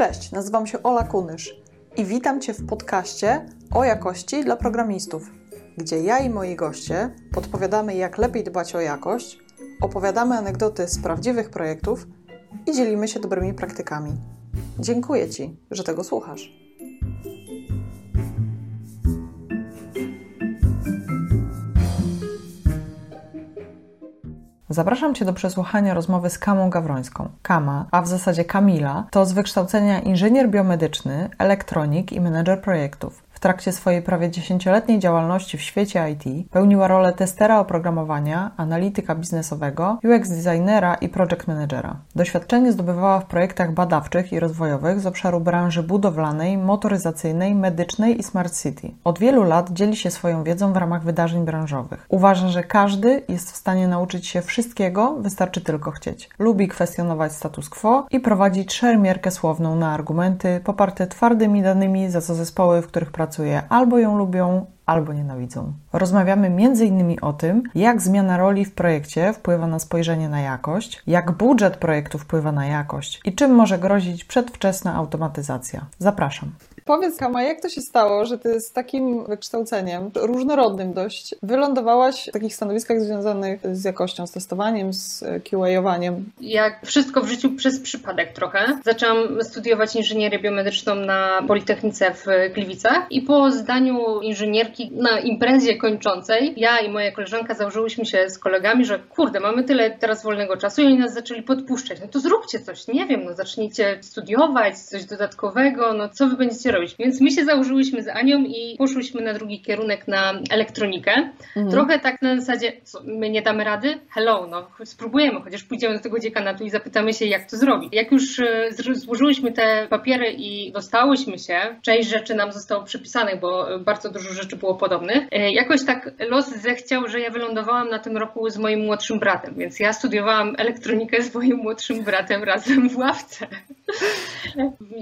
Cześć, nazywam się Ola Kunysz i witam Cię w podcaście o jakości dla programistów, gdzie ja i moi goście podpowiadamy, jak lepiej dbać o jakość, opowiadamy anegdoty z prawdziwych projektów i dzielimy się dobrymi praktykami. Dziękuję Ci, że tego słuchasz. Zapraszam Cię do przesłuchania rozmowy z Kamą Gawrońską. Kama, a w zasadzie Kamila, to z wykształcenia inżynier biomedyczny, elektronik i menedżer projektów. W trakcie swojej prawie dziesięcioletniej działalności w świecie IT pełniła rolę testera oprogramowania, analityka biznesowego, UX designera i project managera. Doświadczenie zdobywała w projektach badawczych i rozwojowych z obszaru branży budowlanej, motoryzacyjnej, medycznej i smart city. Od wielu lat dzieli się swoją wiedzą w ramach wydarzeń branżowych. Uważa, że każdy jest w stanie nauczyć się wszystkiego, wystarczy tylko chcieć. Lubi kwestionować status quo i prowadzić szermierkę słowną na argumenty poparte twardymi danymi, za co zespoły, w których pracuje albo ją lubią, albo nienawidzą. Rozmawiamy m.in. o tym, jak zmiana roli w projekcie wpływa na spojrzenie na jakość, jak budżet projektu wpływa na jakość i czym może grozić przedwczesna automatyzacja. Zapraszam. Powiedz, Kama, jak to się stało, że ty z takim wykształceniem, różnorodnym dość, wylądowałaś w takich stanowiskach związanych z jakością, z testowaniem, z QA-owaniem? Jak wszystko w życiu przez przypadek trochę. Zaczęłam studiować inżynierię biomedyczną na Politechnice w Gliwicach i po zdaniu inżynierki na imprezie kończącej, ja i moja koleżanka założyłyśmy się z kolegami, że kurde, mamy tyle teraz wolnego czasu i oni nas zaczęli podpuszczać. No to zróbcie coś, nie wiem, no zacznijcie studiować, coś dodatkowego, no co wy będziecie robić? Robić. Więc my się założyłyśmy z Anią i poszłyśmy na drugi kierunek na elektronikę. Mhm. Trochę tak na zasadzie, co, my nie damy rady? Hello, no spróbujemy, chociaż pójdziemy do tego dziekanatu i zapytamy się, jak to zrobić. Jak już e, złożyłyśmy te papiery i dostałyśmy się, część rzeczy nam zostało przypisanych, bo bardzo dużo rzeczy było podobnych. E, jakoś tak los zechciał, że ja wylądowałam na tym roku z moim młodszym bratem, więc ja studiowałam elektronikę z moim młodszym bratem razem w ławce.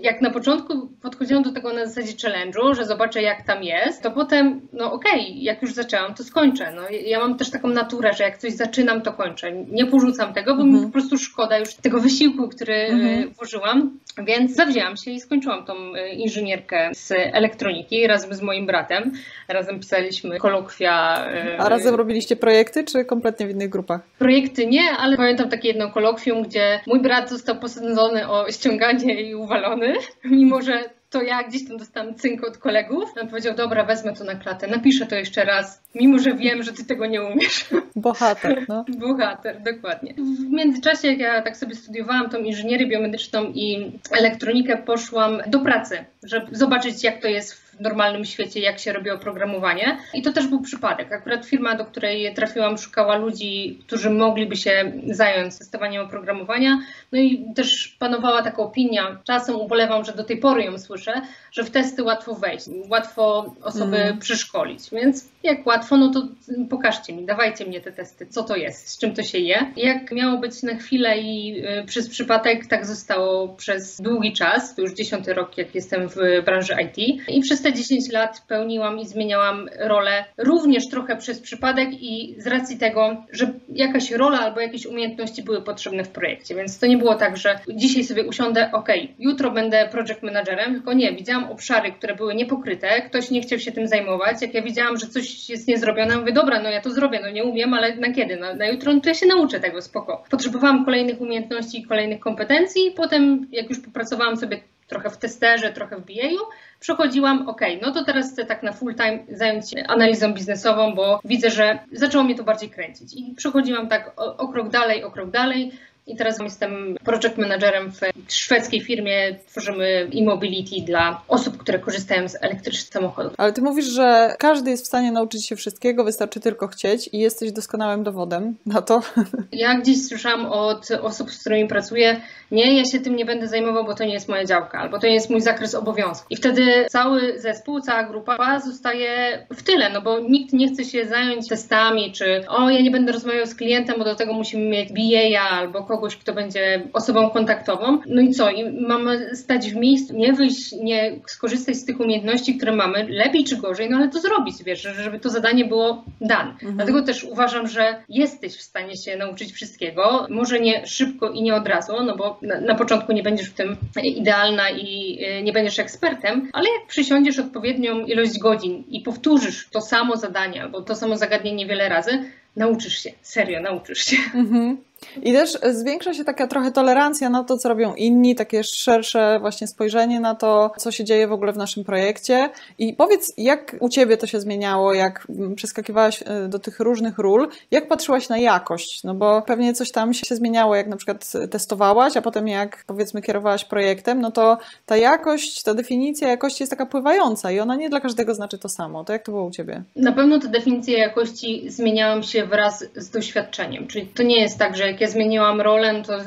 Jak na początku podchodziłam do tego tego na zasadzie challenge'u, że zobaczę jak tam jest, to potem, no okej, okay, jak już zaczęłam, to skończę. No, ja mam też taką naturę, że jak coś zaczynam, to kończę. Nie porzucam tego, bo mhm. mi po prostu szkoda już tego wysiłku, który e, mhm. włożyłam, więc zawzięłam się i skończyłam tą e, inżynierkę z elektroniki razem z moim bratem. Razem pisaliśmy kolokwia. E, A razem robiliście projekty, czy kompletnie w innych grupach? Projekty nie, ale pamiętam takie jedno kolokwium, gdzie mój brat został posadzony o ściąganie i uwalony, mimo że to ja gdzieś tam dostałam cynk od kolegów. On powiedział, dobra, wezmę to na klatę, napiszę to jeszcze raz, mimo że wiem, że ty tego nie umiesz. Bohater, no. Bohater, dokładnie. W międzyczasie, jak ja tak sobie studiowałam tą inżynierię biomedyczną i elektronikę, poszłam do pracy, żeby zobaczyć, jak to jest w normalnym świecie, jak się robi oprogramowanie. I to też był przypadek. Akurat firma, do której trafiłam, szukała ludzi, którzy mogliby się zająć testowaniem oprogramowania. No i też panowała taka opinia, czasem ubolewam, że do tej pory ją słyszę, że w testy łatwo wejść, łatwo osoby mm. przyszkolić. Więc jak łatwo, no to pokażcie mi, dawajcie mnie te testy, co to jest, z czym to się je. Jak miało być na chwilę i y, przez przypadek tak zostało przez długi czas, to już dziesiąty rok, jak jestem w branży IT. I przez te 10 lat pełniłam i zmieniałam rolę również trochę przez przypadek i z racji tego, że jakaś rola albo jakieś umiejętności były potrzebne w projekcie. Więc to nie było tak, że dzisiaj sobie usiądę, ok, jutro będę project managerem, tylko nie, widziałam obszary, które były niepokryte, ktoś nie chciał się tym zajmować. Jak ja widziałam, że coś jest niezrobione, mówię, dobra, no ja to zrobię, no nie umiem, ale na kiedy? Na, na jutro, no to ja się nauczę tego, spoko. Potrzebowałam kolejnych umiejętności i kolejnych kompetencji, potem jak już popracowałam sobie trochę w testerze, trochę w BA-u, przechodziłam, ok, no to teraz chcę tak na full time zająć się analizą biznesową, bo widzę, że zaczęło mnie to bardziej kręcić. I przechodziłam tak o, o krok dalej, o krok dalej. I teraz jestem project managerem w szwedzkiej firmie. Tworzymy e-mobility dla osób, które korzystają z elektrycznych samochodów. Ale ty mówisz, że każdy jest w stanie nauczyć się wszystkiego, wystarczy tylko chcieć i jesteś doskonałym dowodem na to. Ja gdzieś słyszałam od osób, z którymi pracuję, nie, ja się tym nie będę zajmował, bo to nie jest moja działka, albo to nie jest mój zakres obowiązków. I wtedy cały zespół, cała grupa zostaje w tyle, no bo nikt nie chce się zająć testami, czy o, ja nie będę rozmawiał z klientem, bo do tego musimy mieć BA albo kogoś kogoś, kto będzie osobą kontaktową. No i co? I mamy stać w miejscu, nie wyjść, nie skorzystać z tych umiejętności, które mamy, lepiej czy gorzej, no ale to zrobić, wiesz, żeby to zadanie było dane. Mhm. Dlatego też uważam, że jesteś w stanie się nauczyć wszystkiego. Może nie szybko i nie od razu, no bo na, na początku nie będziesz w tym idealna i y, nie będziesz ekspertem, ale jak przysiądziesz odpowiednią ilość godzin i powtórzysz to samo zadanie albo to samo zagadnienie wiele razy, nauczysz się, serio, nauczysz się. Mhm. I też zwiększa się taka trochę tolerancja na to, co robią inni, takie szersze właśnie spojrzenie na to, co się dzieje w ogóle w naszym projekcie. I powiedz, jak u Ciebie to się zmieniało, jak przeskakiwałaś e, do tych różnych ról, jak patrzyłaś na jakość? No bo pewnie coś tam się zmieniało, jak na przykład testowałaś, a potem jak powiedzmy kierowałaś projektem, no to ta jakość, ta definicja jakości jest taka pływająca i ona nie dla każdego znaczy to samo. To jak to było u Ciebie? Na pewno te definicje jakości zmieniają się wraz z doświadczeniem, czyli to nie jest tak, że jak ja zmieniłam rolę, no to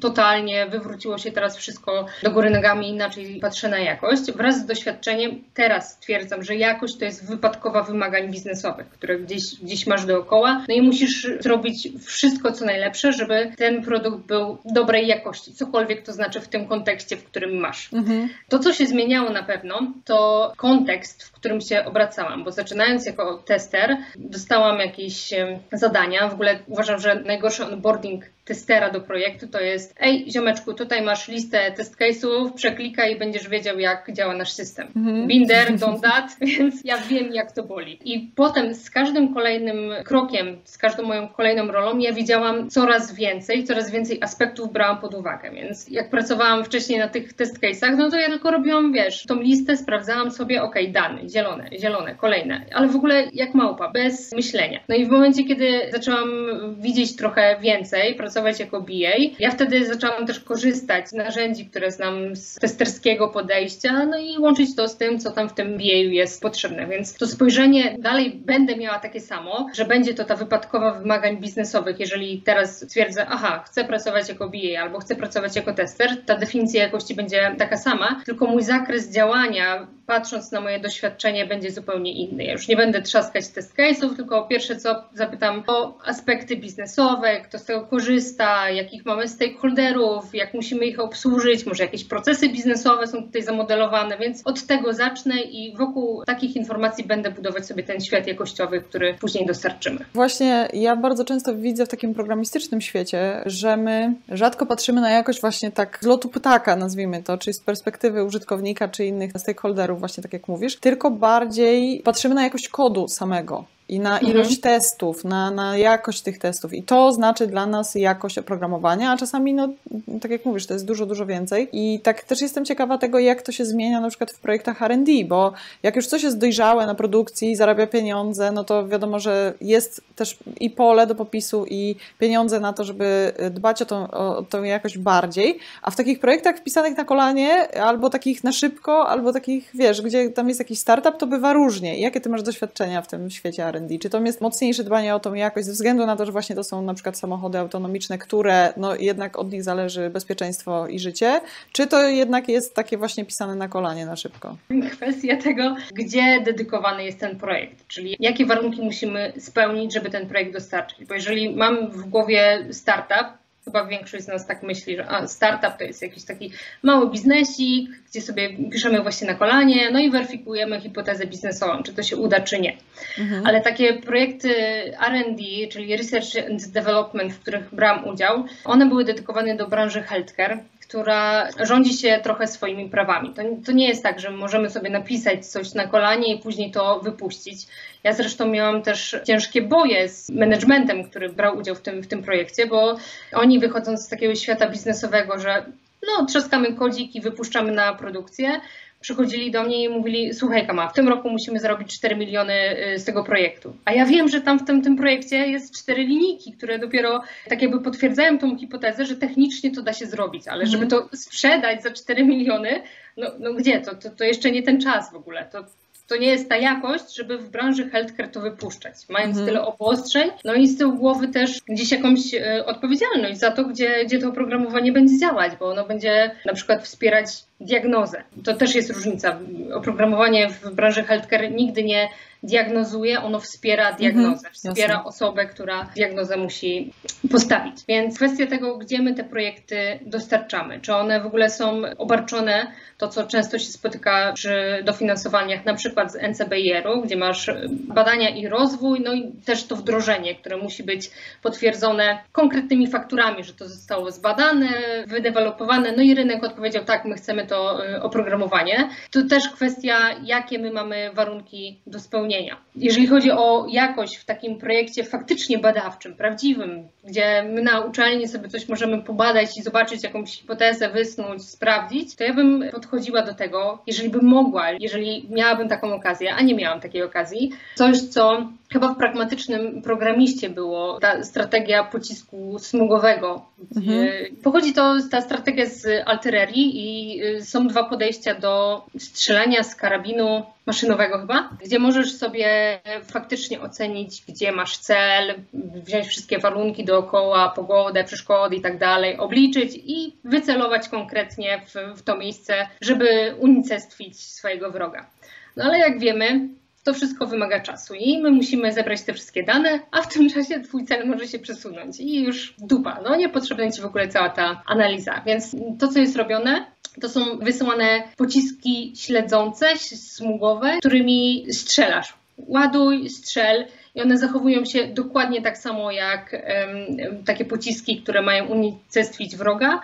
totalnie wywróciło się teraz wszystko do góry nogami, inaczej patrzę na jakość. Wraz z doświadczeniem teraz stwierdzam, że jakość to jest wypadkowa wymagań biznesowych, które gdzieś, gdzieś masz dookoła. No i musisz zrobić wszystko, co najlepsze, żeby ten produkt był dobrej jakości, cokolwiek to znaczy w tym kontekście, w którym masz. Mhm. To, co się zmieniało na pewno, to kontekst, w którym się obracałam, bo zaczynając jako tester, dostałam jakieś zadania. W ogóle uważam, że najgorszy onboarding think testera do projektu to jest ej ziomeczku, tutaj masz listę test case'ów, przeklikaj i będziesz wiedział jak działa nasz system. Mm-hmm. Binder, don't that, więc ja wiem jak to boli. I potem z każdym kolejnym krokiem, z każdą moją kolejną rolą ja widziałam coraz więcej, coraz więcej aspektów brałam pod uwagę, więc jak pracowałam wcześniej na tych test case'ach, no to ja tylko robiłam, wiesz, tą listę sprawdzałam sobie, ok, dane, zielone, zielone, kolejne, ale w ogóle jak małpa, bez myślenia. No i w momencie, kiedy zaczęłam widzieć trochę więcej, pracować jako BA. Ja wtedy zaczęłam też korzystać z narzędzi, które znam z testerskiego podejścia, no i łączyć to z tym, co tam w tym BA jest potrzebne. Więc to spojrzenie dalej będę miała takie samo, że będzie to ta wypadkowa wymagań biznesowych. Jeżeli teraz twierdzę, aha, chcę pracować jako BA albo chcę pracować jako tester, ta definicja jakości będzie taka sama, tylko mój zakres działania patrząc na moje doświadczenie, będzie zupełnie inny. Ja już nie będę trzaskać test case'ów, tylko pierwsze co zapytam o aspekty biznesowe, kto z tego korzysta, jakich mamy stakeholderów, jak musimy ich obsłużyć, może jakieś procesy biznesowe są tutaj zamodelowane, więc od tego zacznę i wokół takich informacji będę budować sobie ten świat jakościowy, który później dostarczymy. Właśnie ja bardzo często widzę w takim programistycznym świecie, że my rzadko patrzymy na jakość właśnie tak z lotu ptaka, nazwijmy to, czyli z perspektywy użytkownika czy innych stakeholderów, właśnie tak jak mówisz, tylko bardziej patrzymy na jakość kodu samego i na mhm. ilość mhm. testów, na, na jakość tych testów. I to znaczy dla nas jakość oprogramowania, a czasami, no, tak jak mówisz, to jest dużo, dużo więcej. I tak też jestem ciekawa tego, jak to się zmienia na przykład w projektach RD, bo jak już coś jest dojrzałe na produkcji, zarabia pieniądze, no to wiadomo, że jest też i pole do popisu, i pieniądze na to, żeby dbać o tą, o tą jakość bardziej. A w takich projektach wpisanych na kolanie, albo takich na szybko, albo takich, wiesz, gdzie tam jest jakiś startup, to bywa różnie. Jakie ty masz doświadczenia w tym świecie RD? Czy to jest mocniejsze dbanie o tą jakość ze względu na to, że właśnie to są na przykład samochody autonomiczne, które no jednak od nich zależy bezpieczeństwo i życie? Czy to jednak jest takie właśnie pisane na kolanie na szybko? Kwestia tego, gdzie dedykowany jest ten projekt, czyli jakie warunki musimy spełnić, żeby ten projekt dostarczyć. Bo jeżeli mam w głowie startup, Chyba większość z nas tak myśli, że a, startup to jest jakiś taki mały biznesik, gdzie sobie piszemy właśnie na kolanie, no i weryfikujemy hipotezę biznesową, czy to się uda, czy nie. Mhm. Ale takie projekty RD, czyli Research and Development, w których brałam udział, one były dedykowane do branży healthcare, która rządzi się trochę swoimi prawami. To, to nie jest tak, że możemy sobie napisać coś na kolanie i później to wypuścić. Ja zresztą miałam też ciężkie boje z managementem, który brał udział w tym, w tym projekcie, bo oni wychodząc z takiego świata biznesowego, że no, trzaskamy kodzik i wypuszczamy na produkcję, przychodzili do mnie i mówili: Słuchaj, Kama, w tym roku musimy zarobić 4 miliony y, z tego projektu. A ja wiem, że tam w tym, tym projekcie jest cztery linijki, które dopiero tak jakby potwierdzają tą hipotezę, że technicznie to da się zrobić, ale żeby mhm. to sprzedać za 4 miliony, no, no gdzie? To, to, to jeszcze nie ten czas w ogóle. To, to nie jest ta jakość, żeby w branży healthcare to wypuszczać. Mając mhm. tyle obostrzeń, no i z tyłu głowy też gdzieś jakąś e, odpowiedzialność za to, gdzie, gdzie to oprogramowanie będzie działać, bo ono będzie na przykład wspierać diagnozę. To też jest różnica. Oprogramowanie w branży healthcare nigdy nie diagnozuje, ono wspiera diagnozę, mhm, wspiera jasne. osobę, która diagnozę musi postawić. Więc kwestia tego, gdzie my te projekty dostarczamy, czy one w ogóle są obarczone to, co często się spotyka przy dofinansowaniach, na przykład z NCBR-u, gdzie masz badania i rozwój, no i też to wdrożenie, które musi być potwierdzone konkretnymi fakturami, że to zostało zbadane, wydevelopowane, no i rynek odpowiedział, tak, my chcemy to y, oprogramowanie. To też kwestia, jakie my mamy warunki do spełnienia. Jeżeli chodzi o jakość w takim projekcie faktycznie badawczym, prawdziwym, gdzie my na uczelni sobie coś możemy pobadać i zobaczyć jakąś hipotezę, wysnuć, sprawdzić, to ja bym podchodziła do tego, jeżeli bym mogła, jeżeli miałabym taką okazję, a nie miałam takiej okazji, coś, co chyba w pragmatycznym programiście było, ta strategia pocisku smugowego. Mhm. Pochodzi to, ta strategia z Altererii i y, są dwa podejścia do strzelania z karabinu maszynowego chyba, gdzie możesz sobie faktycznie ocenić, gdzie masz cel, wziąć wszystkie warunki dookoła, pogodę, przeszkody i tak dalej, obliczyć i wycelować konkretnie w, w to miejsce, żeby unicestwić swojego wroga. No ale jak wiemy, to wszystko wymaga czasu i my musimy zebrać te wszystkie dane, a w tym czasie twój cel może się przesunąć i już dupa, no niepotrzebna ci w ogóle cała ta analiza. Więc to, co jest robione, to są wysyłane pociski śledzące, smugowe, którymi strzelasz. Ładuj, strzel i one zachowują się dokładnie tak samo jak um, takie pociski, które mają unicestwić wroga,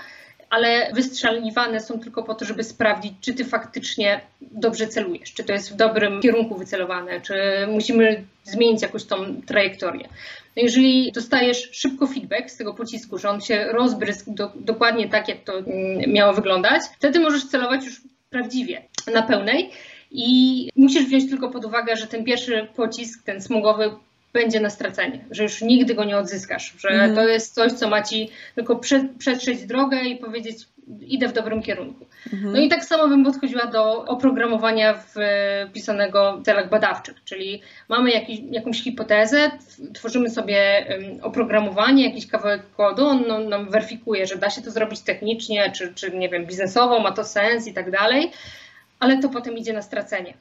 ale wystrzeliwane są tylko po to, żeby sprawdzić, czy ty faktycznie dobrze celujesz, czy to jest w dobrym kierunku wycelowane, czy musimy zmienić jakoś tą trajektorię. No jeżeli dostajesz szybko feedback z tego pocisku, że on się rozbryzł do, dokładnie tak, jak to mm, miało wyglądać, wtedy możesz celować już prawdziwie, na pełnej. I musisz wziąć tylko pod uwagę, że ten pierwszy pocisk, ten smugowy, będzie na stracenie, że już nigdy go nie odzyskasz, że mm. to jest coś, co ma ci tylko prze, przetrzeć drogę i powiedzieć, idę w dobrym kierunku. Mm. No i tak samo bym podchodziła do oprogramowania wpisanego w celach badawczych, czyli mamy jakiś, jakąś hipotezę, tworzymy sobie oprogramowanie, jakiś kawałek kodu, on no, nam weryfikuje, że da się to zrobić technicznie, czy, czy nie wiem, biznesowo, ma to sens i tak dalej, ale to potem idzie na stracenie.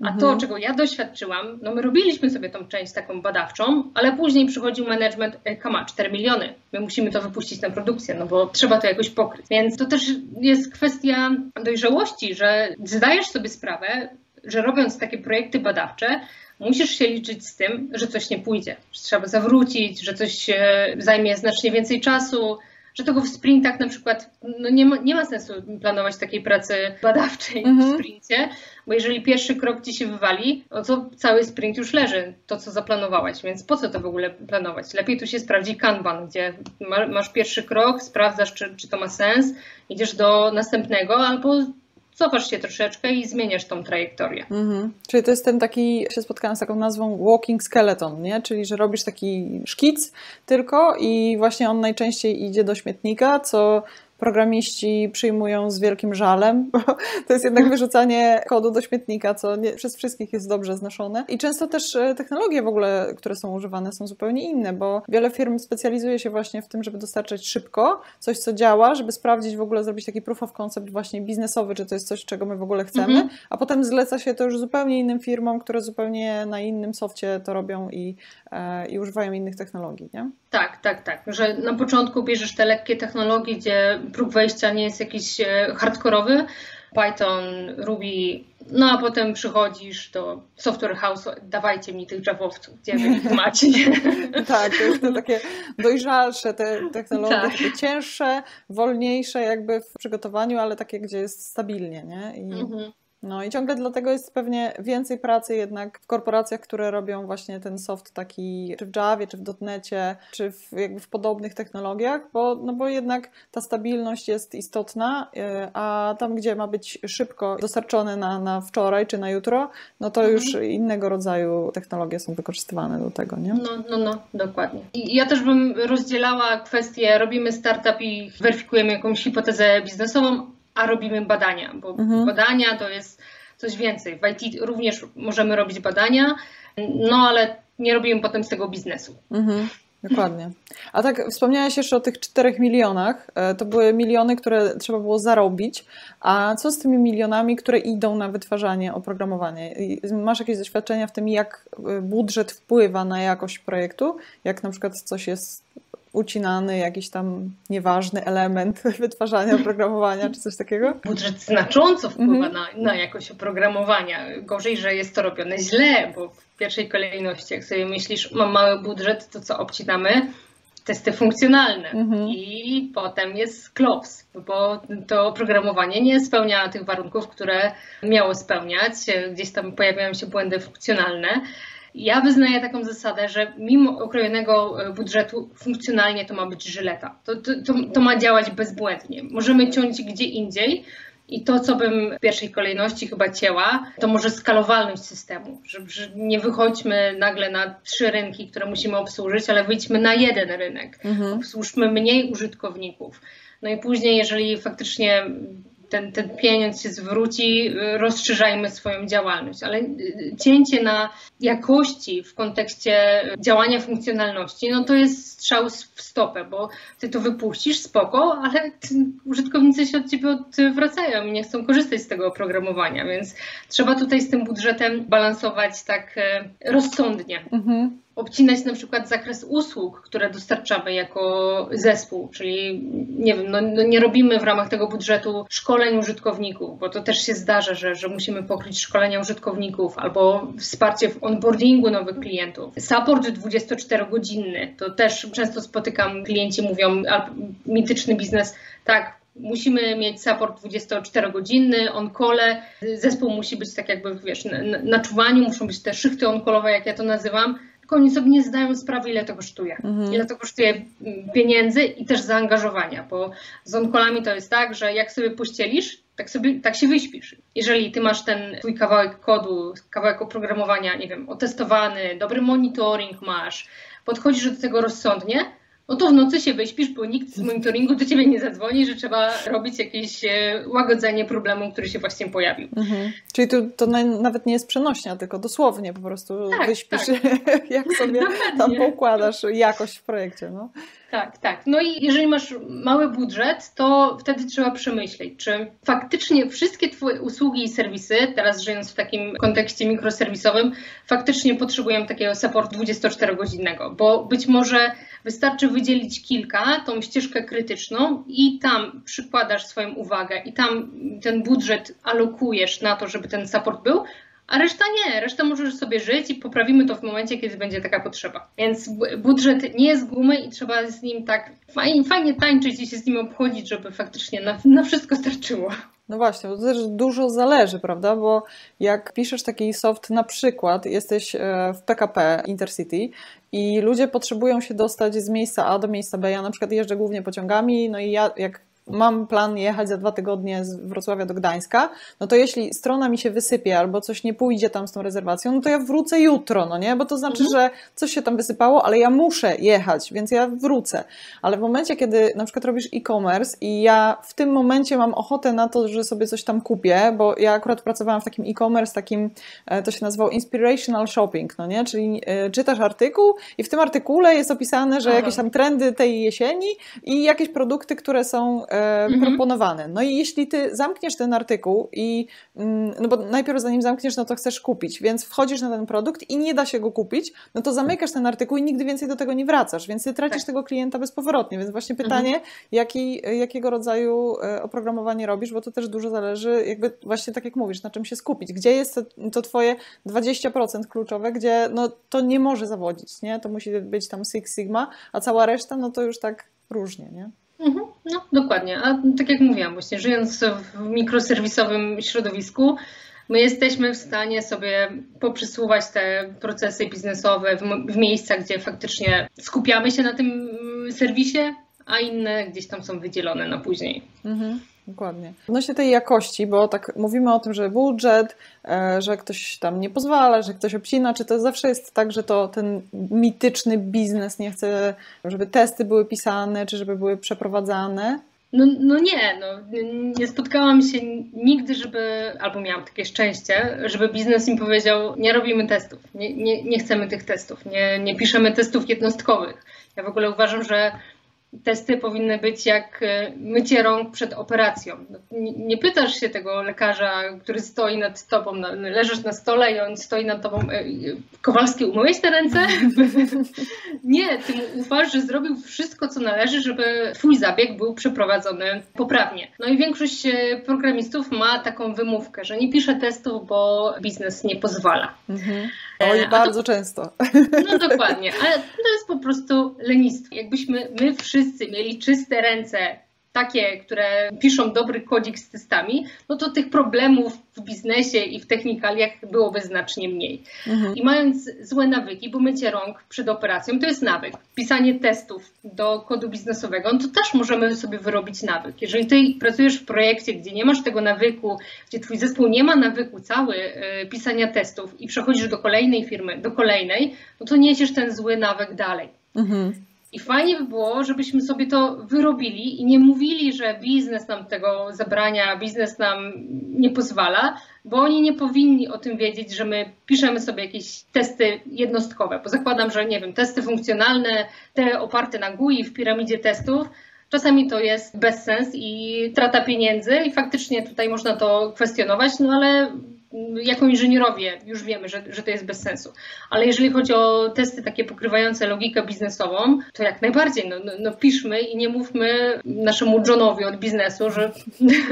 A to, mhm. czego ja doświadczyłam, no my robiliśmy sobie tą część taką badawczą, ale później przychodził management, e, kama, 4 miliony, my musimy to wypuścić na produkcję, no bo trzeba to jakoś pokryć. Więc to też jest kwestia dojrzałości, że zdajesz sobie sprawę, że robiąc takie projekty badawcze, musisz się liczyć z tym, że coś nie pójdzie, że trzeba zawrócić, że coś zajmie znacznie więcej czasu, że tego w sprintach na przykład no nie, ma, nie ma sensu planować takiej pracy badawczej mhm. w sprincie, bo jeżeli pierwszy krok ci się wywali, no to cały sprint już leży, to co zaplanowałaś, więc po co to w ogóle planować? Lepiej tu się sprawdzi Kanban, gdzie masz pierwszy krok, sprawdzasz, czy, czy to ma sens, idziesz do następnego, albo cofasz się troszeczkę i zmieniasz tą trajektorię. Mhm. Czyli to jest ten taki, się spotkałam z taką nazwą walking skeleton, nie? Czyli, że robisz taki szkic tylko i właśnie on najczęściej idzie do śmietnika, co programiści przyjmują z wielkim żalem, bo to jest jednak wyrzucanie kodu do śmietnika, co nie, przez wszystkich jest dobrze znoszone. I często też e, technologie w ogóle, które są używane, są zupełnie inne, bo wiele firm specjalizuje się właśnie w tym, żeby dostarczać szybko coś, co działa, żeby sprawdzić w ogóle, zrobić taki proof of concept właśnie biznesowy, czy to jest coś, czego my w ogóle chcemy, mhm. a potem zleca się to już zupełnie innym firmom, które zupełnie na innym softie to robią i, e, i używają innych technologii, nie? Tak, tak, tak. Że na początku bierzesz te lekkie technologie, gdzie próg wejścia nie jest jakiś e, hardkorowy, Python, Ruby, no a potem przychodzisz do Software House, dawajcie mi tych Javowców, gdzie wy ich macie. tak, to już te takie dojrzalsze te technologie, tak. takie cięższe, wolniejsze jakby w przygotowaniu, ale takie, gdzie jest stabilnie, nie? I... Mhm. No i ciągle dlatego jest pewnie więcej pracy jednak w korporacjach, które robią właśnie ten soft taki, czy w Javie, czy w dotnecie, czy w, jakby w podobnych technologiach, bo, no bo jednak ta stabilność jest istotna, y, a tam, gdzie ma być szybko dostarczone na, na wczoraj, czy na jutro, no to mhm. już innego rodzaju technologie są wykorzystywane do tego, nie? No, no, no, dokładnie. I ja też bym rozdzielała kwestię, robimy startup i weryfikujemy jakąś hipotezę biznesową, a robimy badania, bo mhm. badania to jest coś więcej. W IT również możemy robić badania, no ale nie robimy potem z tego biznesu. Mhm. Dokładnie. A tak wspomniałaś jeszcze o tych 4 milionach. E, to były miliony, które trzeba było zarobić. A co z tymi milionami, które idą na wytwarzanie, oprogramowanie? Masz jakieś doświadczenia w tym, jak e, budżet wpływa na jakość projektu? Jak na przykład coś jest ucinany jakiś tam nieważny element wytwarzania oprogramowania czy coś takiego? Budżet znacząco wpływa mhm. na, na jakość oprogramowania. Gorzej, że jest to robione źle, bo w pierwszej kolejności, jak sobie myślisz, mam mały budżet, to co obcinamy? testy funkcjonalne mhm. i potem jest klops, bo to oprogramowanie nie spełnia tych warunków, które miało spełniać. Gdzieś tam pojawiają się błędy funkcjonalne. Ja wyznaję taką zasadę, że mimo okrojonego e, budżetu funkcjonalnie to ma być żyleta. To, to, to, to ma działać bezbłędnie. Możemy ciąć gdzie indziej, i to, co bym w pierwszej kolejności chyba cięła, to może skalowalność systemu, że, że, nie wychodźmy nagle na trzy rynki, które musimy obsłużyć, ale wyjdźmy na jeden rynek. Mhm. Obsłużmy mniej użytkowników. No i później, jeżeli faktycznie ten, ten pieniądz się zwróci, rozszerzajmy swoją działalność. Ale y, cięcie na jakości w kontekście działania funkcjonalności, no to jest strzał w stopę, bo ty to wypuścisz, spoko, ale użytkownicy się od ciebie odwracają i nie chcą korzystać z tego oprogramowania, więc trzeba tutaj z tym budżetem balansować tak e, rozsądnie. Mhm obcinać na przykład zakres usług, które dostarczamy jako zespół, czyli nie wiem, no, no, nie robimy w ramach tego budżetu szkoleń użytkowników, bo to też się zdarza, że, że musimy pokryć szkolenia użytkowników albo wsparcie w onboardingu nowych klientów. Support 24-godzinny, to też często spotykam, klienci mówią, mityczny biznes, tak, musimy mieć support 24-godzinny, on-call, zespół musi być tak jakby, wiesz, na, na czuwaniu, muszą być te szychty on-callowe, jak ja to nazywam, tylko oni sobie nie zdają sprawy, ile to kosztuje. Mhm. Ile to kosztuje mm, pieniędzy i też zaangażowania, bo z onkolami to jest tak, że jak sobie pościelisz, tak, sobie, tak się wyśpisz. Jeżeli ty masz ten twój kawałek kodu, kawałek oprogramowania, nie wiem, otestowany, dobry monitoring masz, podchodzisz do tego rozsądnie, no to w nocy się wyśpisz, bo nikt z monitoringu do ciebie nie zadzwoni, że trzeba robić jakieś e, łagodzenie problemu, który się właśnie pojawił. Mhm. Czyli to, to nawet nie jest przenośnia, tylko dosłownie po prostu tak, wyśpisz, tak. jak sobie tam poukładasz jakość w projekcie. No. Tak, tak. No i jeżeli masz mały budżet, to wtedy trzeba przemyśleć, czy faktycznie wszystkie Twoje usługi i serwisy, teraz żyjąc w takim kontekście mikroserwisowym, faktycznie potrzebują takiego support 24-godzinnego, bo być może wystarczy wydzielić kilka, tą ścieżkę krytyczną i tam przykładasz swoją uwagę i tam ten budżet alokujesz na to, żeby ten support był, a reszta nie, reszta możesz sobie żyć i poprawimy to w momencie, kiedy będzie taka potrzeba. Więc budżet nie jest gumy i trzeba z nim tak fajnie, fajnie tańczyć i się z nim obchodzić, żeby faktycznie na, na wszystko starczyło. No właśnie, bo to też dużo zależy, prawda? Bo jak piszesz taki soft, na przykład jesteś e, w PKP Intercity i ludzie potrzebują się dostać z miejsca A do miejsca B. Ja na przykład jeżdżę głównie pociągami, no i ja jak mam plan jechać za dwa tygodnie z Wrocławia do Gdańska, no to jeśli strona mi się wysypie albo coś nie pójdzie tam z tą rezerwacją, no to ja wrócę jutro, no nie? Bo to znaczy, mhm. że coś się tam wysypało, ale ja muszę jechać, więc ja wrócę. Ale w momencie, kiedy na przykład robisz e-commerce i ja w tym momencie mam ochotę na to, że sobie coś tam kupię, bo ja akurat pracowałam w takim e-commerce, takim, e, to się nazywał inspirational shopping, no nie? Czyli e, czytasz artykuł i w tym artykule jest opisane, że jakieś tam trendy tej jesieni i jakieś produkty, które są e, mhm. proponowane. No i jeśli ty zamkniesz ten artykuł i, mm, no bo najpierw zanim zamkniesz, no to chcesz kupić, więc wchodzisz na ten produkt i nie da się go kupić, no to zamykasz ten artykuł i nigdy więcej do tego nie wracasz, więc ty tracisz tak. tego klienta bezpowrotnie. Więc właśnie mhm. pytanie, mhm. jaki, jakiego rodzaju e, oprogramowanie robisz, bo to też dużo zależy, jakby właśnie tak jak mówisz, na czym się skupić. Gdzie jest to, to twoje 20% kluczowe, gdzie no, to nie może zawodzić, nie? To musi być tam Six Sigma, a cała reszta, no to już tak różnie, nie? Mhm, no, dokładnie. A tak jak mówiłam, właśnie żyjąc w mikroserwisowym środowisku, my jesteśmy w stanie sobie poprzesuwać te procesy biznesowe w, w miejscach, gdzie faktycznie skupiamy się na tym serwisie, a inne gdzieś tam są wydzielone na później. Mhm. Dokładnie. Odnośnie tej jakości, bo tak mówimy o tym, że budżet, e, że ktoś tam nie pozwala, że ktoś obcina, czy to zawsze jest tak, że to ten mityczny biznes nie chce, żeby testy były pisane, czy żeby były przeprowadzane? No, no nie, no, nie spotkałam się nigdy, żeby, albo miałam takie szczęście, żeby biznes im powiedział, nie robimy testów, nie, nie, nie chcemy tych testów, nie, nie piszemy testów jednostkowych. Ja w ogóle uważam, że testy powinny być jak e, mycie rąk przed operacją. No, nie pytasz się tego lekarza, który stoi nad tobą, leżysz na stole i on stoi nad tobą, e, Kowalski, umyłeś te ręce? nie, ty mu ufasz, że zrobił wszystko, co należy, żeby twój zabieg był przeprowadzony poprawnie. No i większość e, programistów ma taką wymówkę, że nie pisze testów, bo biznes nie pozwala. Mhm. Oj, bardzo to, często. No dokładnie, ale to jest po prostu lenistwo. Jakbyśmy my wszyscy mieli czyste ręce, takie, które piszą dobry kodzik z testami, no to tych problemów w biznesie i w technikaliach byłoby znacznie mniej. Mhm. I mając złe nawyki, bo mycie rąk przed operacją to jest nawyk. Pisanie testów do kodu biznesowego, no to też możemy sobie wyrobić nawyk. Jeżeli ty pracujesz w projekcie, gdzie nie masz tego nawyku, gdzie twój zespół nie ma nawyku cały y, pisania testów i przechodzisz do kolejnej firmy, do kolejnej, no to niesiesz ten zły nawyk dalej. Mhm. I fajnie by było, żebyśmy sobie to wyrobili i nie mówili, że biznes nam tego zabrania, biznes nam nie pozwala, bo oni nie powinni o tym wiedzieć, że my piszemy sobie jakieś testy jednostkowe. Bo zakładam, że nie wiem, testy funkcjonalne, te oparte na GUI w piramidzie testów, Czasami to jest bezsens i trata pieniędzy, i faktycznie tutaj można to kwestionować, no ale jako inżynierowie już wiemy, że, że to jest bez sensu. Ale jeżeli chodzi o testy takie pokrywające logikę biznesową, to jak najbardziej, no, no, no piszmy i nie mówmy naszemu Johnowi od biznesu, że,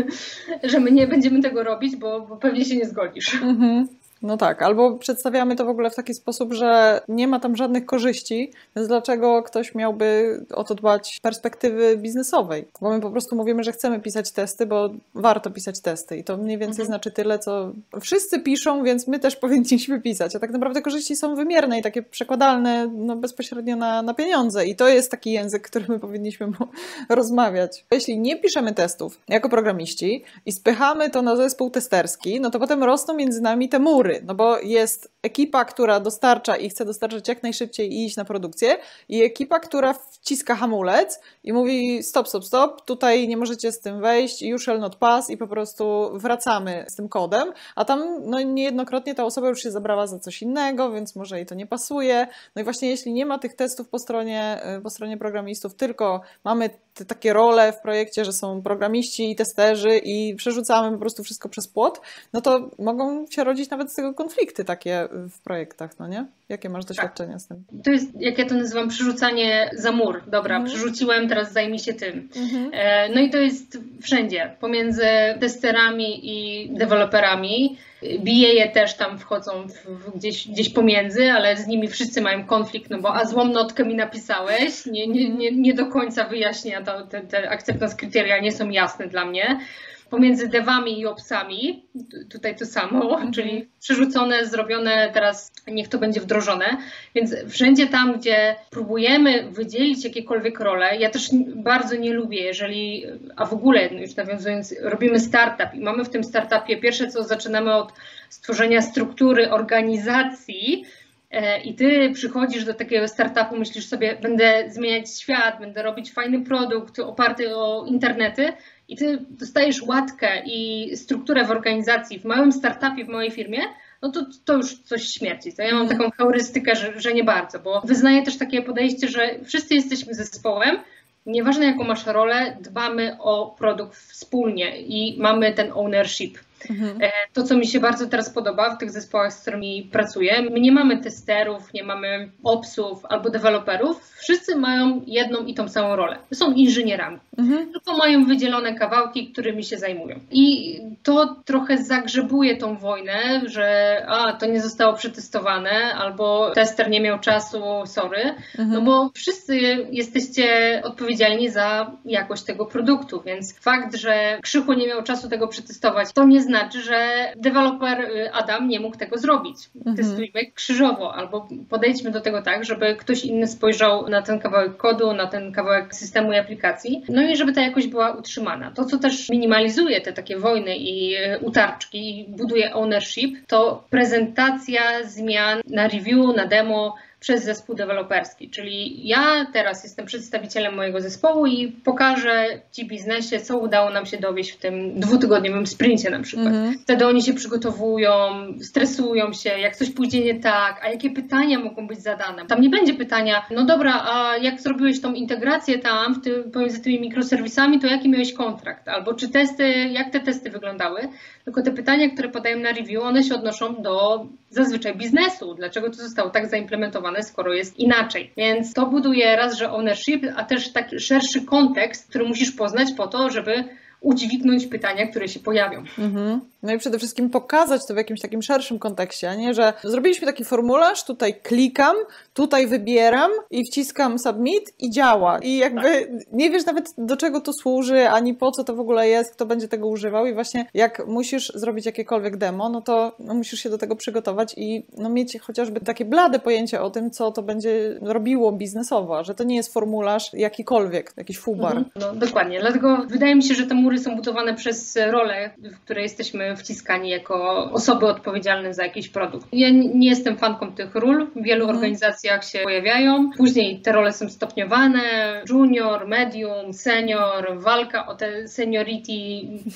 że my nie będziemy tego robić, bo, bo pewnie się nie zgodzisz. Mhm. No tak, albo przedstawiamy to w ogóle w taki sposób, że nie ma tam żadnych korzyści, więc dlaczego ktoś miałby o to dbać z perspektywy biznesowej? Bo my po prostu mówimy, że chcemy pisać testy, bo warto pisać testy i to mniej więcej mhm. znaczy tyle, co wszyscy piszą, więc my też powinniśmy pisać. A tak naprawdę korzyści są wymierne i takie przekładalne no, bezpośrednio na, na pieniądze i to jest taki język, który my powinniśmy rozmawiać. Jeśli nie piszemy testów jako programiści i spychamy to na zespół testerski, no to potem rosną między nami te mury, no bo jest ekipa, która dostarcza i chce dostarczać jak najszybciej i iść na produkcję i ekipa, która wciska hamulec i mówi stop, stop, stop, tutaj nie możecie z tym wejść, you shall not pass i po prostu wracamy z tym kodem, a tam no, niejednokrotnie ta osoba już się zabrała za coś innego, więc może jej to nie pasuje. No i właśnie jeśli nie ma tych testów po stronie, po stronie programistów, tylko mamy te takie role w projekcie, że są programiści i testerzy i przerzucamy po prostu wszystko przez płot, no to mogą się rodzić nawet z tego konflikty takie w projektach, no nie? Jakie masz doświadczenia tak. z tym? To jest, jak ja to nazywam, przerzucanie za mur. Dobra, mhm. przerzuciłem, teraz zajmij się tym. Mhm. E, no i to jest wszędzie, pomiędzy testerami i deweloperami. BA też tam wchodzą w, gdzieś, gdzieś pomiędzy, ale z nimi wszyscy mają konflikt, no bo a złą notkę mi napisałeś, nie, nie, nie, nie do końca wyjaśnia, to, te, te acceptance kryteria nie są jasne dla mnie pomiędzy devami i opsami, tutaj to samo, mhm. czyli przerzucone, zrobione, teraz niech to będzie wdrożone. Więc wszędzie tam, gdzie próbujemy wydzielić jakiekolwiek role, ja też bardzo nie lubię, jeżeli, a w ogóle już nawiązując, robimy startup i mamy w tym startupie pierwsze co zaczynamy od stworzenia struktury organizacji, e, i ty przychodzisz do takiego startupu, myślisz sobie, będę zmieniać świat, będę robić fajny produkt oparty o internety, i ty dostajesz łatkę i strukturę w organizacji, w małym startupie, w mojej firmie, no to, to już coś śmierci. To ja mam mhm. taką heurystykę, że, że nie bardzo, bo wyznaję też takie podejście, że wszyscy jesteśmy zespołem, nieważne jaką masz rolę, dbamy o produkt wspólnie i mamy ten ownership. Mhm. E, to, co mi się bardzo teraz podoba w tych zespołach, z którymi pracuję, my nie mamy testerów, nie mamy opsów albo deweloperów. Wszyscy mają jedną i tą samą rolę. Są inżynierami, mhm. tylko mają wydzielone kawałki, którymi się zajmują. I to trochę zagrzebuje tą wojnę, że a, to nie zostało przetestowane, albo tester nie miał czasu, sorry, mhm. no bo wszyscy jesteście odpowiedzialni za jakość tego produktu, więc fakt, że Krzychu nie miał czasu tego przetestować, to nie znaczy, znaczy, że deweloper y, Adam nie mógł tego zrobić. Mhm. Testujmy krzyżowo, albo podejdźmy do tego tak, żeby ktoś inny spojrzał na ten kawałek kodu, na ten kawałek systemu i aplikacji, no i żeby ta jakość była utrzymana. To, co też minimalizuje te takie wojny i y, utarczki i buduje ownership, to prezentacja zmian na review, na demo, przez zespół deweloperski. Czyli ja teraz jestem przedstawicielem mojego zespołu i pokażę Ci biznesie, co udało nam się dowieść w tym dwutygodniowym sprincie na przykład. Mhm. Wtedy oni się przygotowują, stresują się, jak coś pójdzie nie tak, a jakie pytania mogą być zadane. Tam nie będzie pytania, no dobra, a jak zrobiłeś tą integrację tam ty, pomiędzy tymi mikroserwisami, to jaki miałeś kontrakt? Albo czy testy, jak te testy wyglądały? Tylko te pytania, które podają na review, one się odnoszą do zazwyczaj biznesu. Dlaczego to zostało tak zaimplementowane, skoro jest inaczej? Więc to buduje raz, że ownership, a też taki szerszy kontekst, który musisz poznać po to, żeby udźwignąć pytania, które się pojawią. Mhm. No i przede wszystkim pokazać to w jakimś takim szerszym kontekście, a nie, że zrobiliśmy taki formularz, tutaj klikam, tutaj wybieram i wciskam submit i działa. I jakby tak. nie wiesz nawet do czego to służy, ani po co to w ogóle jest, kto będzie tego używał i właśnie jak musisz zrobić jakiekolwiek demo, no to no, musisz się do tego przygotować i no, mieć chociażby takie blade pojęcie o tym, co to będzie robiło biznesowo, że to nie jest formularz jakikolwiek, jakiś fubar. Mhm. No dokładnie, dlatego wydaje mi się, że te są budowane przez role, w które jesteśmy wciskani jako osoby odpowiedzialne za jakiś produkt. Ja nie jestem fanką tych ról, w wielu mhm. organizacjach się pojawiają. Później te role są stopniowane, junior, medium, senior, walka o te seniority.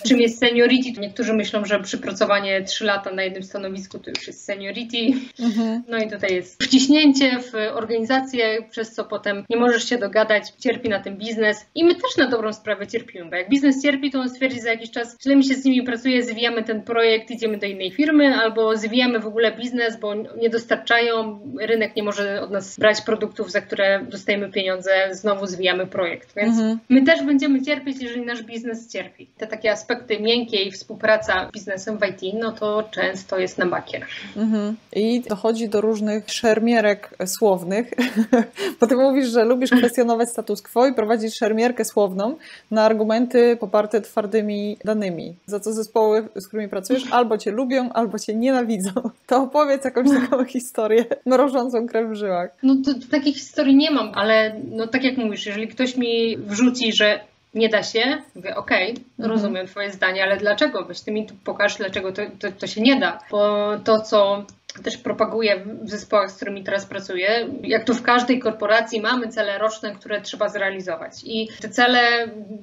Czym jest seniority? Niektórzy myślą, że przypracowanie 3 lata na jednym stanowisku to już jest seniority. Mhm. No i tutaj jest wciśnięcie w organizację, przez co potem nie możesz się dogadać, cierpi na tym biznes i my też na dobrą sprawę cierpimy, bo jak biznes cierpi, to on stwierdzi za jakiś czas, źle mi się z nimi pracuje, zwijamy ten projekt, idziemy do innej firmy, albo zwijamy w ogóle biznes, bo nie dostarczają, rynek nie może od nas brać produktów, za które dostajemy pieniądze, znowu zwijamy projekt. Więc mhm. my też będziemy cierpieć, jeżeli nasz biznes cierpi. Te takie aspekty miękkiej, współpraca z biznesem w IT, no to często jest na bakier. Mhm. I dochodzi do różnych szermierek słownych, bo ty mówisz, że lubisz kwestionować status quo i prowadzić szermierkę słowną na argumenty poparte twardymi danymi, za co zespoły, z którymi pracujesz, albo cię lubią, albo cię nienawidzą. To opowiedz jakąś taką historię mrożącą krew w żyłach. No to, to takiej historii nie mam, ale no tak jak mówisz, jeżeli ktoś mi wrzuci, że nie da się, mówię, okej, okay, mhm. rozumiem Twoje zdanie, ale dlaczego? Weź Ty mi tu pokaż, dlaczego to, to, to się nie da. Bo to, co też propaguję w zespołach, z którymi teraz pracuję. Jak to w każdej korporacji mamy cele roczne, które trzeba zrealizować. I te cele,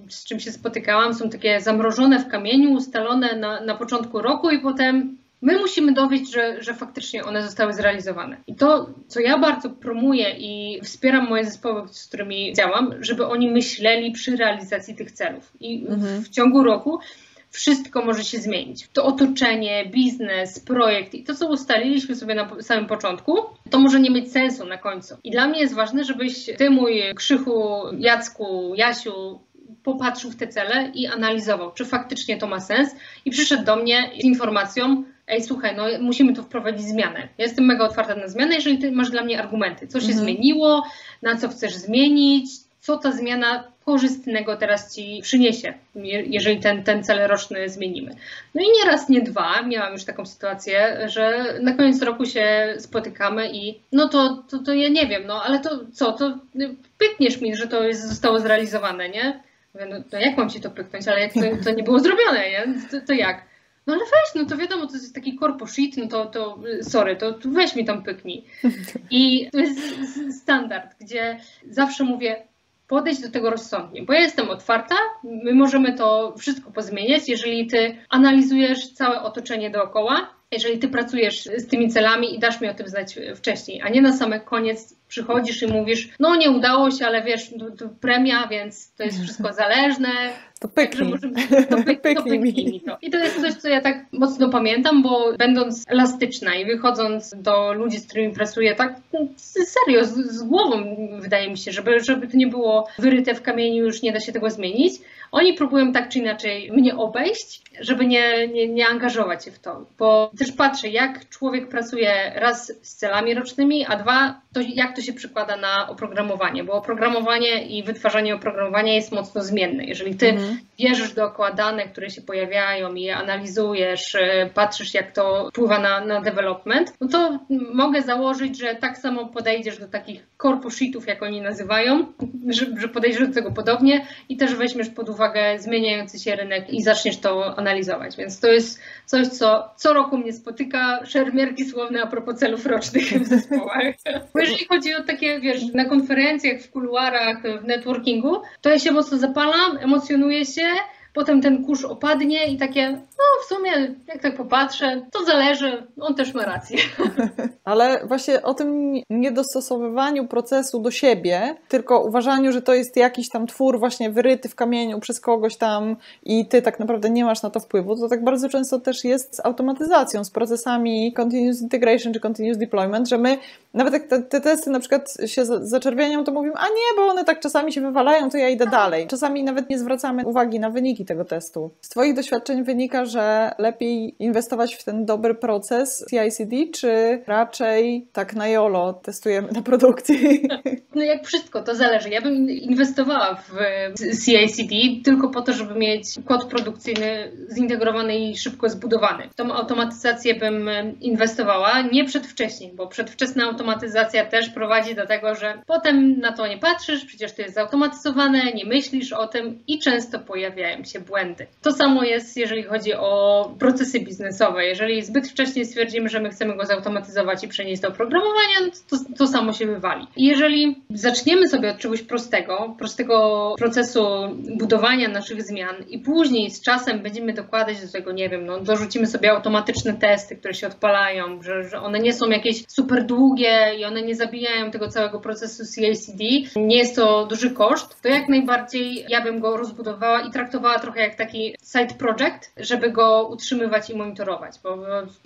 z czym się spotykałam, są takie zamrożone w kamieniu, ustalone na, na początku roku i potem my musimy dowieść, że, że faktycznie one zostały zrealizowane. I to, co ja bardzo promuję i wspieram moje zespoły, z którymi działam, żeby oni myśleli przy realizacji tych celów. I mhm. w ciągu roku wszystko może się zmienić. To otoczenie, biznes, projekt i to, co ustaliliśmy sobie na samym początku, to może nie mieć sensu na końcu. I dla mnie jest ważne, żebyś ty, mój Krzychu, Jacku, Jasiu, popatrzył w te cele i analizował, czy faktycznie to ma sens i przyszedł do mnie z informacją, ej słuchaj, no musimy tu wprowadzić zmianę. Ja jestem mega otwarta na zmianę, jeżeli ty masz dla mnie argumenty, co się mhm. zmieniło, na co chcesz zmienić, co ta zmiana korzystnego teraz Ci przyniesie, jeżeli ten, ten cel roczny zmienimy. No i nie raz, nie dwa miałam już taką sytuację, że na koniec roku się spotykamy i no to, to, to ja nie wiem, no ale to co, to pykniesz mi, że to jest, zostało zrealizowane, nie? Mówię, no to jak mam Ci to pyknąć, ale to, to nie było zrobione, nie? To, to jak? No ale weź, no to wiadomo, to jest taki corpo shit, no to, to sorry, to, to weź mi tam pyknij. I to jest standard, gdzie zawsze mówię, podejść do tego rozsądnie, bo ja jestem otwarta, my możemy to wszystko pozmieniać, jeżeli ty analizujesz całe otoczenie dookoła, jeżeli ty pracujesz z tymi celami i dasz mi o tym znać wcześniej, a nie na sam koniec przychodzisz i mówisz, no nie udało się, ale wiesz, to, to premia, więc to jest wszystko zależne. To pyknij. to, pyk, to pyknij mi to. I to jest coś, co ja tak mocno pamiętam, bo będąc elastyczna i wychodząc do ludzi, z którymi pracuję, tak serio, z, z głową wydaje mi się, żeby, żeby to nie było wyryte w kamieniu, już nie da się tego zmienić, oni próbują tak czy inaczej mnie obejść, żeby nie, nie, nie angażować się w to, bo też patrzę, jak człowiek pracuje raz z celami rocznymi, a dwa, to jak to się przykłada na oprogramowanie, bo oprogramowanie i wytwarzanie oprogramowania jest mocno zmienne. Jeżeli ty mhm. Bierzesz dookoła dane, które się pojawiają i je analizujesz, e, patrzysz jak to wpływa na, na development, no to mogę założyć, że tak samo podejdziesz do takich corpo sheetów, jak oni nazywają, że, że podejdziesz do tego podobnie i też weźmiesz pod uwagę zmieniający się rynek i zaczniesz to analizować. Więc to jest coś, co co roku mnie spotyka, szermierki słowne a propos celów rocznych w zespołach. Bo jeżeli chodzi o takie, wiesz, na konferencjach, w kuluarach, w networkingu, to ja się mocno zapalam, emocjonuję się, potem ten kurz opadnie i takie, no w sumie, jak tak popatrzę, to zależy, on też ma rację. Ale właśnie o tym niedostosowywaniu procesu do siebie, tylko uważaniu, że to jest jakiś tam twór właśnie wyryty w kamieniu przez kogoś tam i ty tak naprawdę nie masz na to wpływu, to tak bardzo często też jest z automatyzacją, z procesami continuous integration czy continuous deployment, że my nawet jak te, te testy na przykład się zaczerwienią, to mówimy, a nie, bo one tak czasami się wywalają, to ja idę dalej. Czasami nawet nie zwracamy uwagi na wyniki tego testu. Z Twoich doświadczeń wynika, że lepiej inwestować w ten dobry proces CI/CD, czy raczej tak na jolo testujemy na produkcji? No jak wszystko, to zależy. Ja bym inwestowała w CI/CD tylko po to, żeby mieć kod produkcyjny zintegrowany i szybko zbudowany. W tą automatyzację bym inwestowała nie przedwcześnie, bo przedwczesna automatyzacja też prowadzi do tego, że potem na to nie patrzysz, przecież to jest zautomatyzowane, nie myślisz o tym i często pojawiają się błędy. To samo jest, jeżeli chodzi o procesy biznesowe. Jeżeli zbyt wcześnie stwierdzimy, że my chcemy go zautomatyzować i przenieść do oprogramowania, no to, to samo się wywali. I jeżeli zaczniemy sobie od czegoś prostego, prostego procesu budowania naszych zmian i później z czasem będziemy dokładać do tego, nie wiem, no, dorzucimy sobie automatyczne testy, które się odpalają, że, że one nie są jakieś super długie i one nie zabijają tego całego procesu CI/CD, nie jest to duży koszt, to jak najbardziej ja bym go rozbudowała i traktowała trochę jak taki side project, żeby go utrzymywać i monitorować. Bo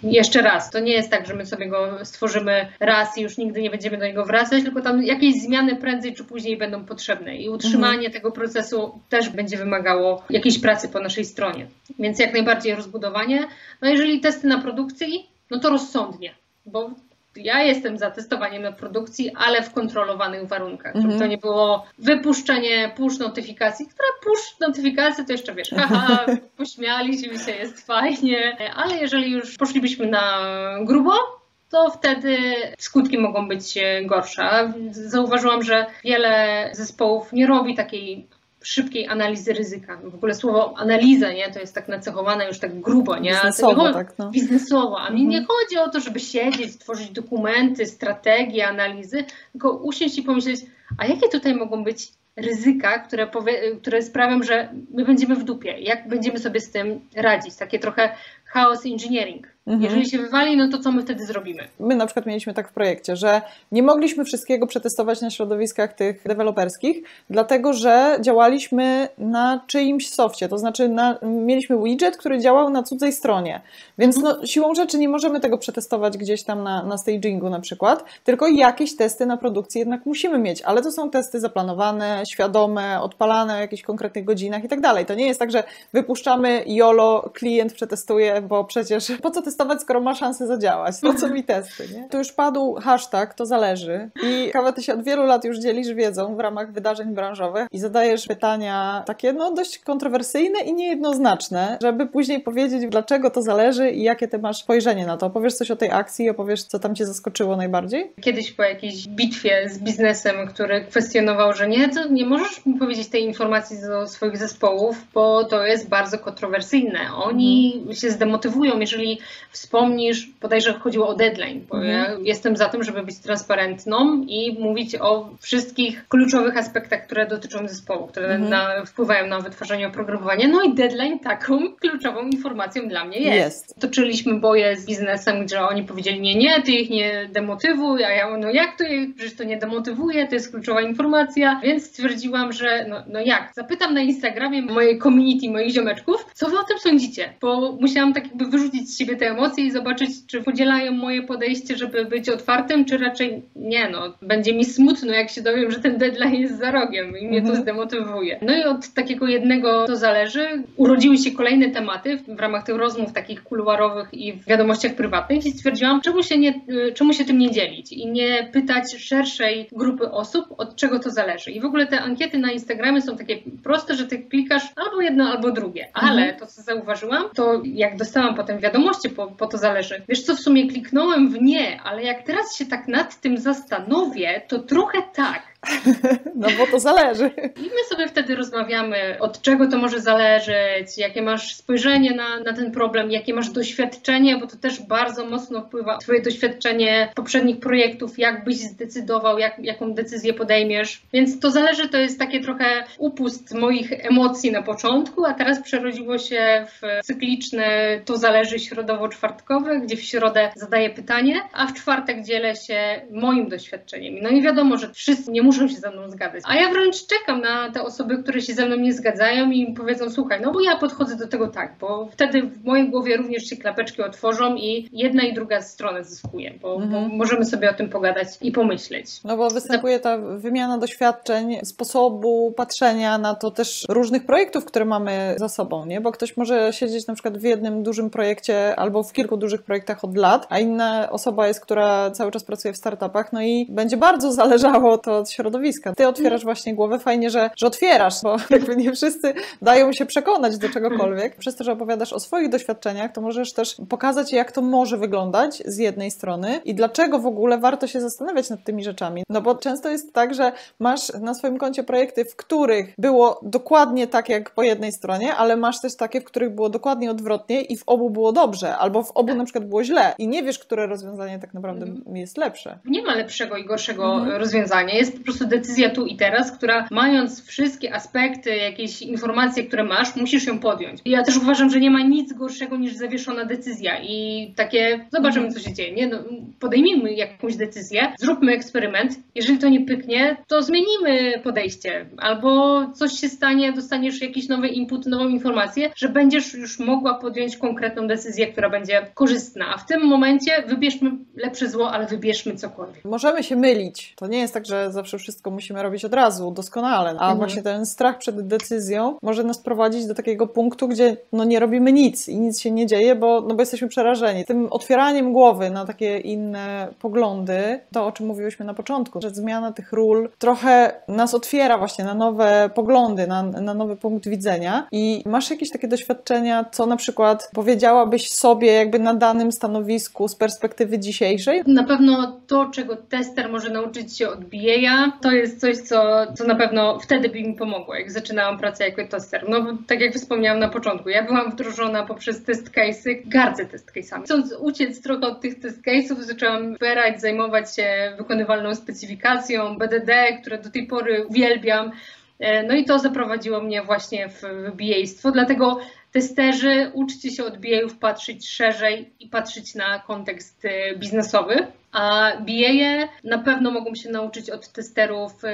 jeszcze raz, to nie jest tak, że my sobie go stworzymy raz i już nigdy nie będziemy do niego wracać, tylko tam jakieś zmiany prędzej czy później będą potrzebne i utrzymanie mhm. tego procesu też będzie wymagało jakiejś pracy po naszej stronie. Więc jak najbardziej rozbudowanie. No jeżeli testy na produkcji, no to rozsądnie, bo ja jestem za testowaniem na produkcji, ale w kontrolowanych warunkach. Żeby to mhm. nie było wypuszczenie push notyfikacji, która push notyfikacji to jeszcze wiesz, haha, pośmialiśmy się, jest fajnie, ale jeżeli już poszlibyśmy na grubo, to wtedy skutki mogą być gorsze. Zauważyłam, że wiele zespołów nie robi takiej szybkiej analizy ryzyka. W ogóle słowo analiza, nie, to jest tak nacechowane już tak grubo, nie? Biznesowo, nie tak, no. Biznesowo, a mi nie mhm. chodzi o to, żeby siedzieć, tworzyć dokumenty, strategie, analizy, tylko usiąść i pomyśleć, a jakie tutaj mogą być ryzyka, które, powie, które sprawią, że my będziemy w dupie, jak będziemy sobie z tym radzić, takie trochę chaos engineering. Mhm. Jeżeli się wywali, no to co my wtedy zrobimy? My na przykład mieliśmy tak w projekcie, że nie mogliśmy wszystkiego przetestować na środowiskach tych deweloperskich, dlatego że działaliśmy na czyimś softie, to znaczy na, mieliśmy widget, który działał na cudzej stronie, więc mhm. no, siłą rzeczy nie możemy tego przetestować gdzieś tam na, na stagingu na przykład, tylko jakieś testy na produkcji jednak musimy mieć, ale to są testy zaplanowane, świadome, odpalane o jakichś konkretnych godzinach i tak dalej. To nie jest tak, że wypuszczamy YOLO, klient przetestuje, bo przecież po co testować testować, skoro ma szansę zadziałać. Po co mi testy, nie? Tu już padł hashtag, to zależy. I Kawa, ty się od wielu lat już dzielisz wiedzą w ramach wydarzeń branżowych i zadajesz pytania takie, no, dość kontrowersyjne i niejednoznaczne, żeby później powiedzieć, dlaczego to zależy i jakie ty masz spojrzenie na to. Opowiesz coś o tej akcji, opowiesz, co tam cię zaskoczyło najbardziej? Kiedyś po jakiejś bitwie z biznesem, który kwestionował, że nie, to nie możesz mi powiedzieć tej informacji do swoich zespołów, bo to jest bardzo kontrowersyjne. Oni mhm. się zdemotywują, jeżeli wspomnisz, bodajże chodziło o deadline, bo mhm. ja jestem za tym, żeby być transparentną i mówić o wszystkich kluczowych aspektach, które dotyczą zespołu, które mhm. na, wpływają na wytwarzanie oprogramowania. No i deadline taką kluczową informacją dla mnie jest. jest. Toczyliśmy boje z biznesem, gdzie oni powiedzieli, nie, nie, ty ich nie demotywuj, a ja, no jak to, przecież to nie demotywuje, to jest kluczowa informacja, więc stwierdziłam, że no, no jak, zapytam na Instagramie mojej community, moich ziomeczków, co wy o tym sądzicie, bo musiałam tak jakby wyrzucić z siebie te emocje i zobaczyć, czy podzielają moje podejście, żeby być otwartym, czy raczej nie, no, będzie mi smutno, jak się dowiem, że ten deadline jest za rogiem i mnie to mhm. zdemotywuje. No i od takiego jednego to zależy. Urodziły się kolejne tematy w ramach tych rozmów takich kuluarowych i w wiadomościach prywatnych i stwierdziłam, czemu się, nie, czemu się tym nie dzielić i nie pytać szerszej grupy osób, od czego to zależy. I w ogóle te ankiety na Instagramie są takie proste, że ty klikasz albo jedno, albo drugie. Ale mhm. to, co zauważyłam, to jak dostałam potem wiadomości, po, po to zależy. Wiesz co, w sumie kliknąłem w nie, ale jak teraz się tak nad tym zastanowię, to trochę tak. No bo to zależy. I my sobie wtedy rozmawiamy, od czego to może zależeć, jakie masz spojrzenie na, na ten problem, jakie masz doświadczenie, bo to też bardzo mocno wpływa Twoje doświadczenie poprzednich projektów, jak byś zdecydował, jak, jaką decyzję podejmiesz. Więc to zależy, to jest takie trochę upust moich emocji na początku, a teraz przerodziło się w cykliczne to zależy środowo-czwartkowe, gdzie w środę zadaję pytanie, a w czwartek dzielę się moim doświadczeniem. No i wiadomo, że wszyscy nie muszą się ze mną zgadzać. A ja wręcz czekam na te osoby, które się ze mną nie zgadzają i powiedzą, słuchaj, no bo ja podchodzę do tego tak, bo wtedy w mojej głowie również się klapeczki otworzą i jedna i druga strona zyskuje, bo, mhm. bo możemy sobie o tym pogadać i pomyśleć. No bo występuje ta wymiana doświadczeń, sposobu patrzenia na to też różnych projektów, które mamy za sobą, nie? Bo ktoś może siedzieć na przykład w jednym dużym projekcie albo w kilku dużych projektach od lat, a inna osoba jest, która cały czas pracuje w startupach, no i będzie bardzo zależało to od środowiska. Ty otwierasz właśnie głowę, fajnie, że, że otwierasz, bo jakby nie wszyscy dają się przekonać do czegokolwiek. Przez to, że opowiadasz o swoich doświadczeniach, to możesz też pokazać, jak to może wyglądać z jednej strony i dlaczego w ogóle warto się zastanawiać nad tymi rzeczami. No bo często jest tak, że masz na swoim koncie projekty, w których było dokładnie tak jak po jednej stronie, ale masz też takie, w których było dokładnie odwrotnie i w obu było dobrze, albo w obu na przykład było źle i nie wiesz, które rozwiązanie tak naprawdę mhm. jest lepsze. Nie ma lepszego i gorszego mhm. rozwiązania. Jest po prostu decyzja tu i teraz, która mając wszystkie aspekty, jakieś informacje, które masz, musisz ją podjąć. Ja też uważam, że nie ma nic gorszego niż zawieszona decyzja i takie zobaczymy, co się dzieje. Nie? No, podejmijmy jakąś decyzję, zróbmy eksperyment. Jeżeli to nie pyknie, to zmienimy podejście albo coś się stanie, dostaniesz jakiś nowy input, nową informację, że będziesz już mogła podjąć konkretną decyzję, która będzie korzystna. A w tym momencie wybierzmy lepsze zło, ale wybierzmy cokolwiek. Możemy się mylić. To nie jest tak, że zawsze wszystko musimy robić od razu, doskonale. A mhm. właśnie ten strach przed decyzją może nas prowadzić do takiego punktu, gdzie no nie robimy nic i nic się nie dzieje, bo, no bo jesteśmy przerażeni. Tym otwieraniem głowy na takie inne poglądy, to o czym mówiłyśmy na początku, że zmiana tych ról trochę nas otwiera właśnie na nowe poglądy, na, na nowy punkt widzenia. I masz jakieś takie doświadczenia, co na przykład powiedziałabyś sobie jakby na danym stanowisku z perspektywy dzisiejszej? Na pewno to, czego tester może nauczyć się od BA, to jest coś, co, co na pewno wtedy by mi pomogło, jak zaczynałam pracę jako tester. No tak jak wspomniałam na początku, ja byłam wdrożona poprzez test case'y, gardzę test case'ami. Chcąc uciec trochę od tych test case'ów, zaczęłam wybierać, zajmować się wykonywalną specyfikacją, BDD, które do tej pory uwielbiam. E, no i to zaprowadziło mnie właśnie w BA-stwo, dlatego testerzy uczcie się od BA-ów patrzeć szerzej i patrzeć na kontekst e, biznesowy. A BA na pewno mogą się nauczyć od testerów y,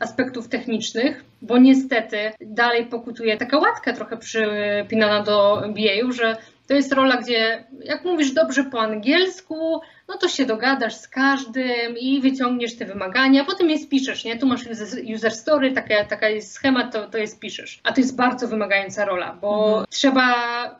aspektów technicznych, bo niestety dalej pokutuje taka łatka trochę przypinana do BA, że to jest rola, gdzie jak mówisz dobrze po angielsku, no to się dogadasz z każdym i wyciągniesz te wymagania, potem je spiszesz, nie? Tu masz user story, taka, taka jest schemat, to, to je spiszesz. A to jest bardzo wymagająca rola, bo mhm. trzeba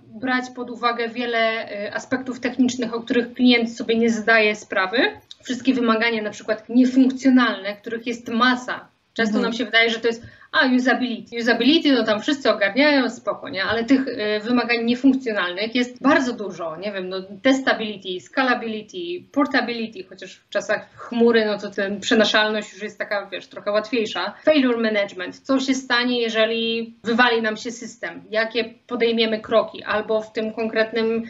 brać pod uwagę wiele y, aspektów technicznych, o których klient sobie nie zdaje sprawy. Wszystkie wymagania na przykład niefunkcjonalne, których jest masa. Często mhm. nam się wydaje, że to jest a, usability. Usability, no tam wszyscy ogarniają, spoko, nie? Ale tych y, wymagań niefunkcjonalnych jest bardzo dużo. Nie wiem, no testability, scalability, portability, chociaż w czasach chmury, no to ten przenaszalność już jest taka, wiesz, trochę łatwiejsza. Failure management. Co się stanie, jeżeli wywali nam się system? Jakie podejmiemy kroki? Albo w tym konkretnym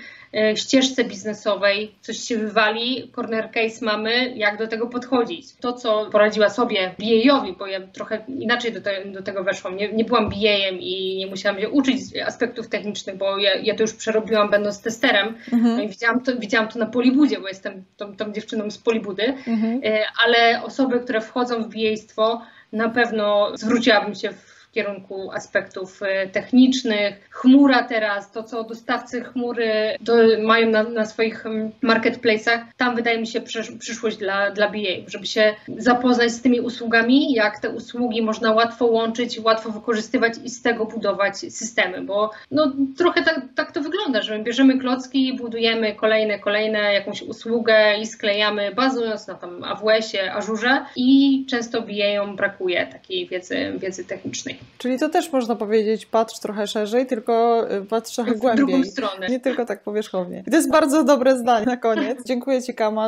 ścieżce biznesowej coś się wywali, corner case mamy, jak do tego podchodzić. To, co poradziła sobie BA-owi, bo ja trochę inaczej do, te, do tego weszłam. Nie, nie byłam BA-em i nie musiałam się uczyć aspektów technicznych, bo ja, ja to już przerobiłam będąc testerem mhm. no i widziałam to, widziałam to na Polibudzie, bo jestem tą, tą dziewczyną z Polibudy, mhm. E, ale osoby, które wchodzą w BA-stwo, na pewno zwróciłabym się w w kierunku aspektów e, technicznych. Chmura teraz, to co dostawcy chmury mają na, na swoich marketplace'ach, tam wydaje mi się przyszłość dla, dla BA, żeby się zapoznać z tymi usługami, jak te usługi można łatwo łączyć, łatwo wykorzystywać i z tego budować systemy, bo no, trochę tak, tak to wygląda, że my bierzemy klocki, budujemy kolejne, kolejne jakąś usługę i sklejamy bazując na tam AWS-ie, Azurze i często BA brakuje takiej wiedzy, wiedzy technicznej. Czyli to też można powiedzieć, patrz trochę szerzej, tylko y, patrz trochę głębiej. Drugą stronę. Nie tylko tak powierzchownie. I to jest bardzo dobre zdanie na koniec. Dziękuję Ci, Kama.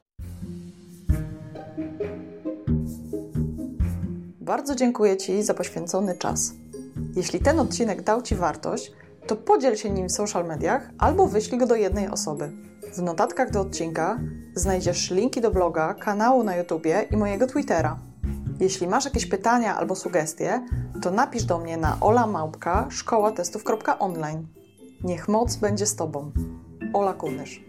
Bardzo dziękuję Ci za poświęcony czas. Jeśli ten odcinek dał Ci wartość, to podziel się nim w social mediach albo wyślij go do jednej osoby. W notatkach do odcinka znajdziesz linki do bloga, kanału na YouTubie i mojego Twittera. Jeśli masz jakieś pytania albo sugestie, to napisz do mnie na olamałpka szkołatestów.online. Niech moc będzie z Tobą. Ola Kunysz.